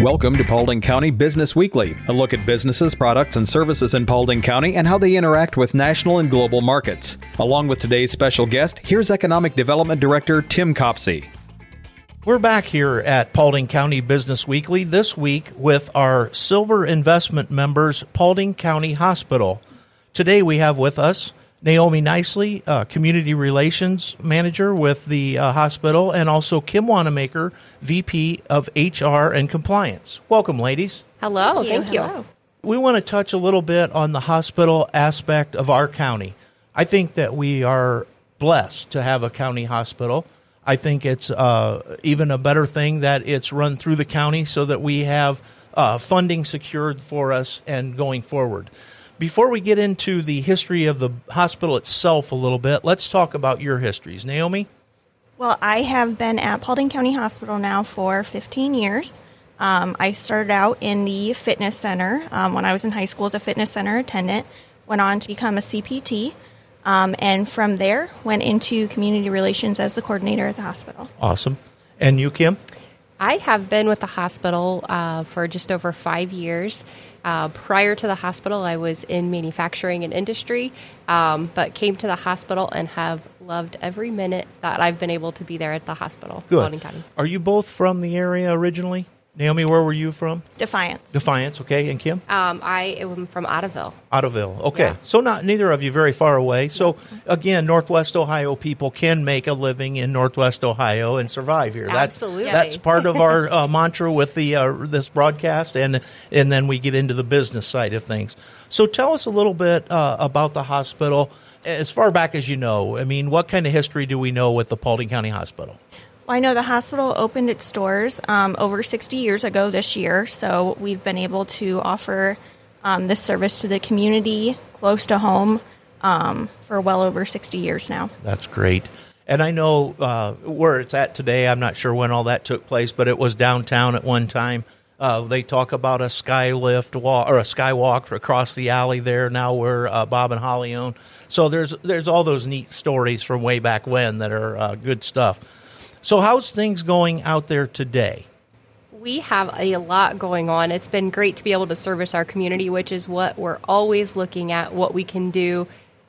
Welcome to Paulding County Business Weekly, a look at businesses, products, and services in Paulding County and how they interact with national and global markets. Along with today's special guest, here's Economic Development Director Tim Copsey. We're back here at Paulding County Business Weekly this week with our Silver Investment members, Paulding County Hospital. Today we have with us Naomi Nicely, uh, Community Relations Manager with the uh, hospital, and also Kim Wanamaker, VP of HR and Compliance. Welcome, ladies. Hello, thank you. Thank you. Hello. We want to touch a little bit on the hospital aspect of our county. I think that we are blessed to have a county hospital. I think it's uh, even a better thing that it's run through the county so that we have uh, funding secured for us and going forward. Before we get into the history of the hospital itself a little bit, let's talk about your histories. Naomi? Well, I have been at Paulding County Hospital now for 15 years. Um, I started out in the fitness center um, when I was in high school as a fitness center attendant. Went on to become a CPT, um, and from there went into community relations as the coordinator at the hospital. Awesome. And you, Kim? I have been with the hospital uh, for just over five years. Uh, prior to the hospital, I was in manufacturing and industry, um, but came to the hospital and have loved every minute that I've been able to be there at the hospital, Good. Are you both from the area originally? Naomi, where were you from? Defiance. Defiance, okay. And Kim? Um, I am from Ottoville. Ottoville, Okay. Yeah. So not neither of you very far away. So again, Northwest Ohio people can make a living in Northwest Ohio and survive here. That's Absolutely. that's part of our uh, mantra with the uh, this broadcast and and then we get into the business side of things. So tell us a little bit uh, about the hospital as far back as you know. I mean, what kind of history do we know with the Paulding County Hospital? I know the hospital opened its doors um, over 60 years ago this year, so we've been able to offer um, this service to the community close to home um, for well over 60 years now. That's great. And I know uh, where it's at today. I'm not sure when all that took place, but it was downtown at one time. Uh, they talk about a skylift walk or a skywalk across the alley there. Now where uh, Bob and Holly own. So there's there's all those neat stories from way back when that are uh, good stuff. So how's things going out there today? We have a lot going on. It's been great to be able to service our community, which is what we're always looking at what we can do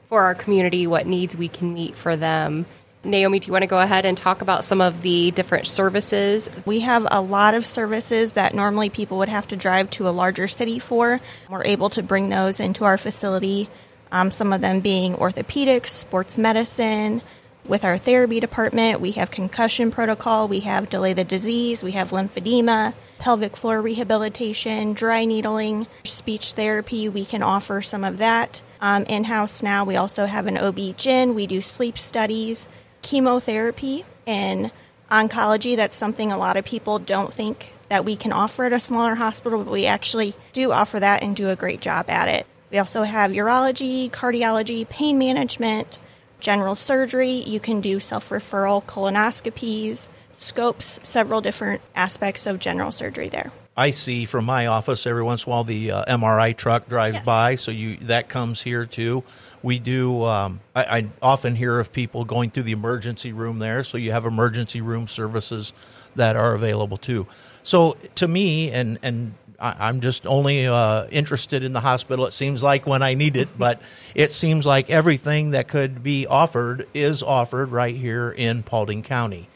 for our community, what needs we can meet for them. Naomi, do you want to go ahead and talk about some of the different services? We have a lot of services that normally people would have to drive to a larger city for. We're able to bring those into our facility, um, some of them being orthopedics, sports medicine. With our therapy department, we have concussion protocol, we have delay the disease, we have lymphedema, pelvic floor rehabilitation, dry needling, speech therapy. We can offer some of that um, in house now. We also have an OB-GYN. We do sleep studies, chemotherapy, and oncology. That's something a lot of people don't think that we can offer at a smaller hospital, but we actually do offer that and do a great job at it. We also have urology, cardiology, pain management, general surgery. You can do self referral colonoscopies, scopes, several different aspects of general surgery there. I see from my office every once in a while the uh, MRI truck drives Yes. by, so you that comes here too. We do. Um, I, I often hear of people going through the emergency room there, so you have emergency room services that are available too. So to me, and and I, I'm just only uh, interested in the hospital. It seems like when I need it, but it seems like everything that could be offered is offered right here in Paulding County.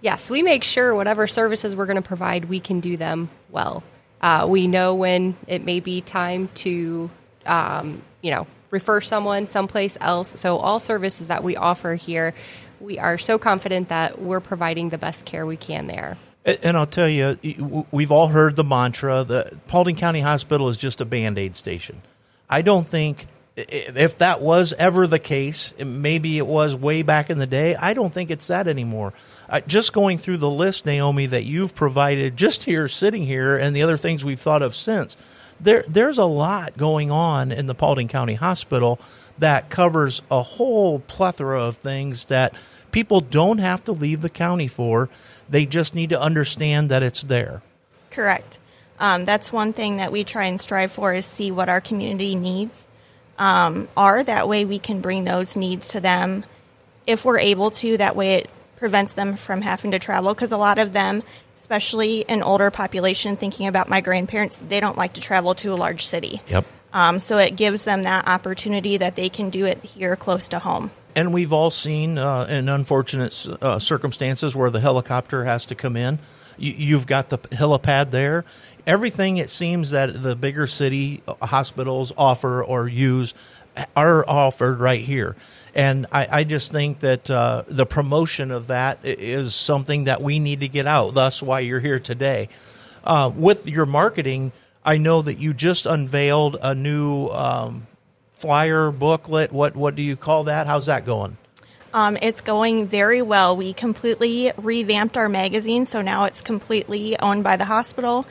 Yes, we make sure whatever services we're going to provide, we can do them well. Uh, we know when it may be time to, um, you know, refer someone someplace else. So all services that we offer here, we are so confident that we're providing the best care we can there. And I'll tell you, we've all heard the mantra that Paulding County Hospital is just a band aid station. I don't think, if that was ever the case, maybe it was way back in the day, I don't think it's that anymore. Uh, just going through the list, Naomi, that you've provided just here, sitting here, and the other things we've thought of since, there, there's a lot going on in the Paulding County Hospital that covers a whole plethora of things that people don't have to leave the county for. They just need to understand that it's there. Correct. Um, that's one thing that we try and strive for is see what our community needs um, are. That way we can bring those needs to them if we're able to. That way it prevents them from having to travel because a lot of them especially an older population. Thinking about my grandparents, they don't like to travel to a large city. Yep. Um, so it gives them that opportunity that they can do it here close to home. And we've all seen uh, in unfortunate uh, circumstances where the helicopter has to come in. You, you've got the helipad there. Everything it seems that the bigger city uh, hospitals offer or use are offered right here. And I, I just think that uh, the promotion of that is something that we need to get out. Thus, why you're here today. Uh, with your marketing, I know that you just unveiled a new um, flyer booklet. What what do you call that? How's that going? Um, it's going very well. We completely revamped our magazine, so now it's completely owned by the hospital.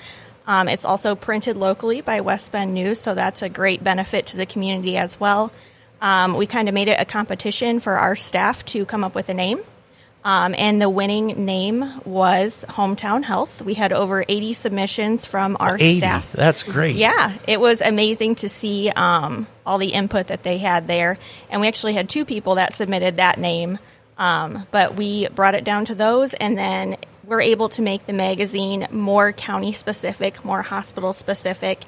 Um, it's also printed locally by West Bend News, so that's a great benefit to the community as well. Um, we kind of made it a competition for our staff to come up with a name. Um, and the winning name was Hometown Health. We had over 80 submissions from our 80. staff. That's great. Yeah, it was amazing to see um, all the input that they had there. And we actually had two people that submitted that name, um, but we brought it down to those, and then we're able to make the magazine more county specific, more hospital specific,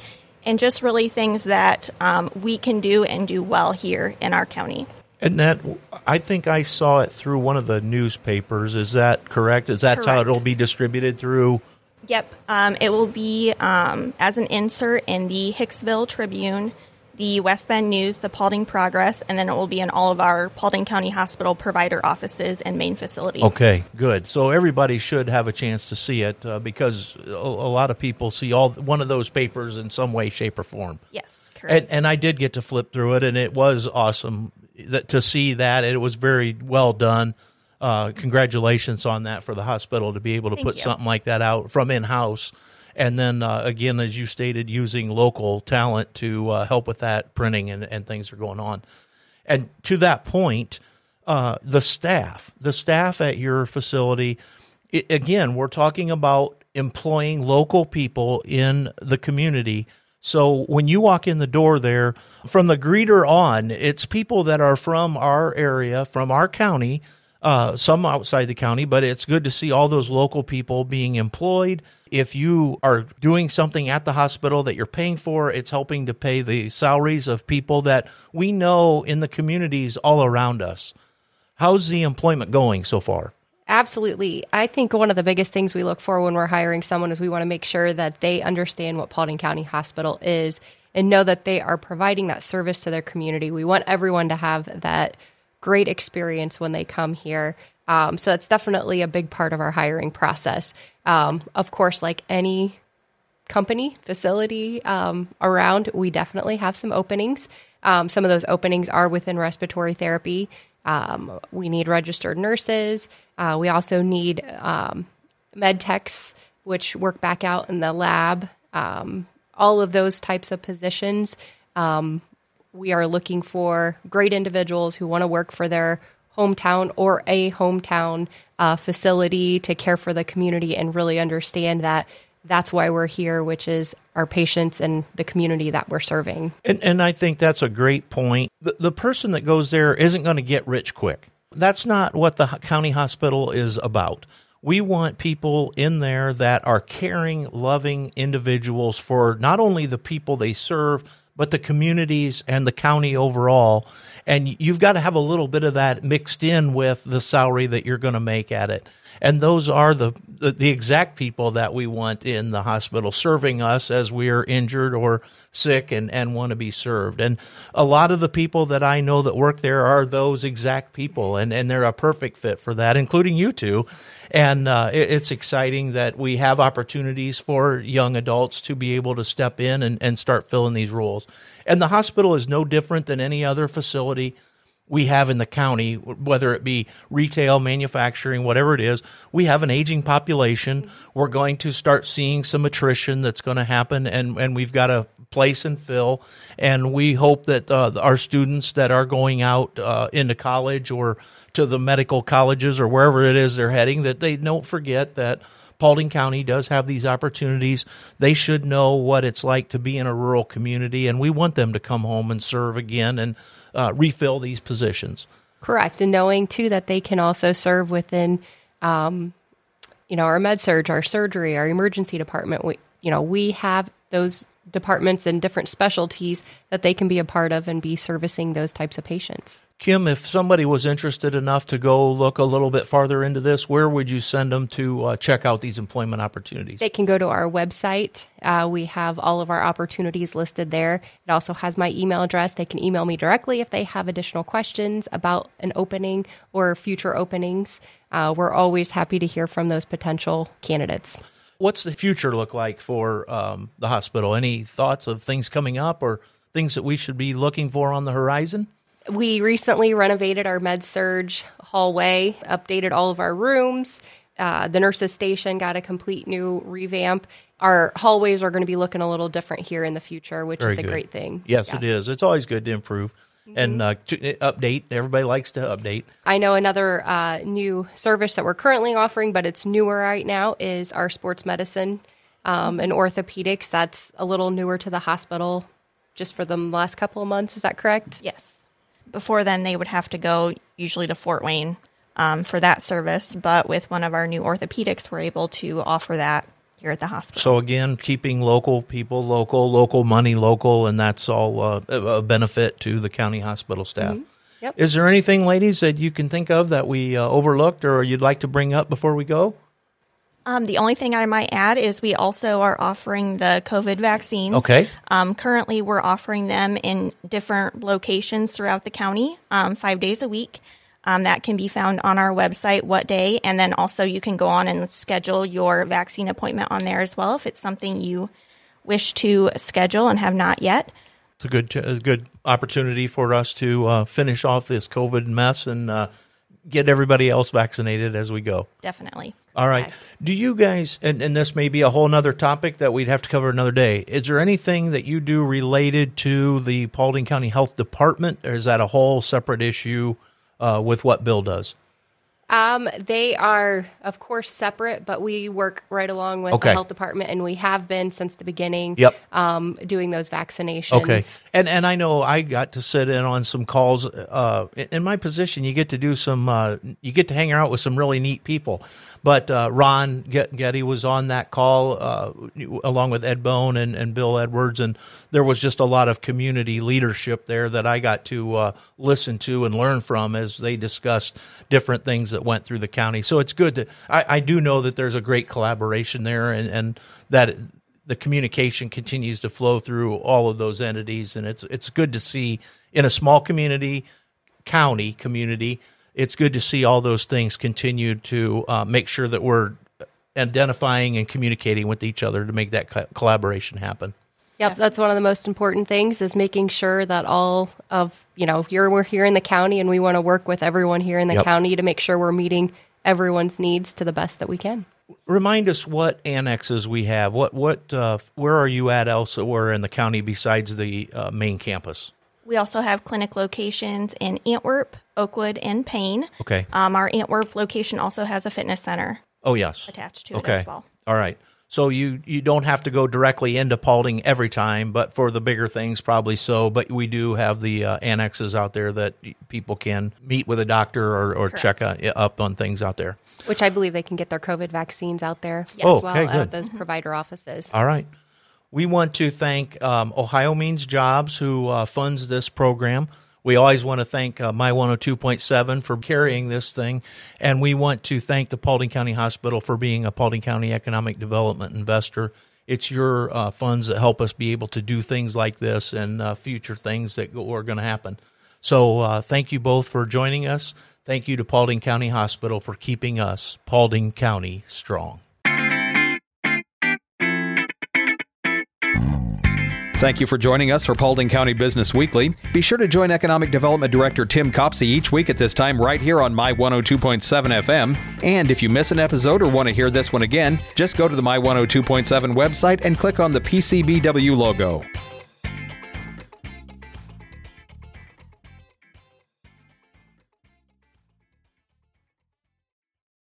and just really things that um, we can do and do well here in our county. And that I think I saw it through one of the newspapers. Is that correct? Is that how it'll be distributed through? Yep, um, it will be um, as an insert in the Hicksville Tribune, the West Bend News, the Paulding Progress, and then it will be in all of our Paulding County Hospital provider offices and main facility. Okay, good. So everybody should have a chance to see it uh, because a, a lot of people see all one of those papers in some way, shape, or form. Yes, correct. And, and I did get to flip through it, and it was awesome that, to see that. It was very well done. Uh, congratulations on that for the hospital to be able to Thank put you. something like that out from in house. And then uh, again, as you stated, using local talent to uh, help with that printing and, and things are going on. And to that point, uh, the staff, the staff at your facility, i again, we're talking about employing local people in the community. So when you walk in the door there, from the greeter on, it's people that are from our area, from our county, uh, some outside the county, but it's good to see all those local people being employed. If you are doing something at the hospital that you're paying for, it's helping to pay the salaries of people that we know in the communities all around us. How's the employment going so far? Absolutely. I think one of the biggest things we look for when we're hiring someone is we want to make sure that they understand what Paulding County Hospital is and know that they are providing that service to their community. We want everyone to have that great experience when they come here. Um, so that's definitely a big part of our hiring process. Um, of course, like any company facility um, around, we definitely have some openings. Um, some of those openings are within respiratory therapy. Um, we need registered nurses. Uh, we also need um, med techs, which work back out in the lab. Um, all of those types of positions. Um, we are looking for great individuals who want to work for their hometown or a hometown uh, facility to care for the community and really understand that that's why we're here, which is our patients and the community that we're serving. And, and I think that's a great point. The, the person that goes there isn't going to get rich quick. That's not what the county hospital is about. We want people in there that are caring, loving individuals for not only the people they serve, but the communities and the county overall. And you've got to have a little bit of that mixed in with the salary that you're going to make at it. And those are the, the, the exact people that we want in the hospital serving us as we are injured or sick and, and want to be served. And a lot of the people that I know that work there are those exact people, and, and they're a perfect fit for that, including you two. And uh, it, it's exciting that we have opportunities for young adults to be able to step in and, and start filling these roles. And the hospital is no different than any other facility we have in the county, whether it be retail, manufacturing, whatever it is, we have an aging population. We're going to start seeing some attrition that's going to happen, and, and we've got to place and fill. And we hope that uh, our students that are going out uh, into college or to the medical colleges or wherever it is they're heading, that they don't forget that Paulding County does have these opportunities. They should know what it's like to be in a rural community, and we want them to come home and serve again and uh, refill these positions. Correct. And knowing too that they can also serve within, um, you know, our med surg, our surgery, our emergency department. We, you know, we have those departments and different specialties that they can be a part of and be servicing those types of patients. Kim, if somebody was interested enough to go look a little bit farther into this, where would you send them to uh, check out these employment opportunities? They can go to our website. Uh, we have all of our opportunities listed there. It also has my email address. They can email me directly if they have additional questions about an opening or future openings. Uh, we're always happy to hear from those potential candidates. What's the future look like for um, the hospital? Any thoughts of things coming up or things that we should be looking for on the horizon? We recently renovated our med surg hallway, updated all of our rooms. Uh, the nurses station got a complete new revamp. Our hallways are going to be looking a little different here in the future, which Very is a good. great thing. Yes, Yeah. it is. It's always good to improve and uh, to uh, update. Everybody likes to update. I know another uh, new service that we're currently offering, but it's newer right now, is our sports medicine um, and orthopedics. That's a little newer to the hospital just for the last couple of months. Is that correct? Yes. Before then, they would have to go usually to Fort Wayne um, for that service. But with one of our new orthopedics, we're able to offer that here at the hospital. So again, keeping local people local, local money local, and that's all uh, a benefit to the county hospital staff. Yep. Is there anything, ladies, that you can think of that we uh, overlooked or you'd like to bring up before we go? Um, the only thing I might add is we also are offering the COVID vaccines. Okay. Um, currently, we're offering them in different locations throughout the county, um, five days a week. Um, that can be found on our website, what day, and then also you can go on and schedule your vaccine appointment on there as well if it's something you wish to schedule and have not yet. It's a good, a good opportunity for us to uh, finish off this COVID mess and uh, get everybody else vaccinated as we go. Definitely. All right. Do you guys, and, and this may be a whole nother topic that we'd have to cover another day. Is there anything that you do related to the Paulding County Health Department, or is that a whole separate issue uh, with what Bill does? Um, they are, of course, separate, but we work right along with Okay. the health department, and we have been since the beginning. Yep. Um, doing those vaccinations. Okay, and and I know I got to sit in on some calls. Uh, in- my position, you get to do some, uh, you get to hang out with some really neat people. But uh, Ron Getty was on that call uh, along with Ed Bone and, and Bill Edwards, and there was just a lot of community leadership there that I got to uh, listen to and learn from as they discussed different things that went through the county. So it's good that I, I do know that there's a great collaboration there, and, and that the communication continues to flow through all of those entities, and it's it's good to see in a small community, county community. It's good to see all those things continue to uh, make sure that we're identifying and communicating with each other to make that co- collaboration happen. Yep, that's one of the most important things is making sure that all of you know here we're here in the county, and we want to work with everyone here in the Yep. county to make sure we're meeting everyone's needs to the best that we can. Remind us what annexes we have. What what uh, where are you at elsewhere in the county besides the uh, main campus? We also have clinic locations in Antwerp, Oakwood, and Payne. Okay. Um, our Antwerp location also has a fitness center Oh yes. attached to it Okay. as well. All right. So you you don't have to go directly into Paulding every time, but for the bigger things, probably so. But we do have the uh, annexes out there that people can meet with a doctor or, or check uh, up on things out there. Which I believe they can get their COVID vaccines out there Oh, as well okay, good. at those provider offices. All right. We want to thank um, Ohio Means Jobs, who uh, funds this program. We always want to thank uh, My 102.7 for carrying this thing. And we want to thank the Paulding County Hospital for being a Paulding County Economic Development investor. It's your uh, funds that help us be able to do things like this and uh, future things that go- are going to happen. So uh, thank you both for joining us. Thank you to Paulding County Hospital for keeping us, Paulding County, strong. Thank you for joining us for Paulding County Business Weekly. Be sure to join Economic Development Director Tim Copsey each week at this time right here on My 102.7 FM. And if you miss an episode or want to hear this one again, just go to the My 102.7 website and click on the PCBW logo.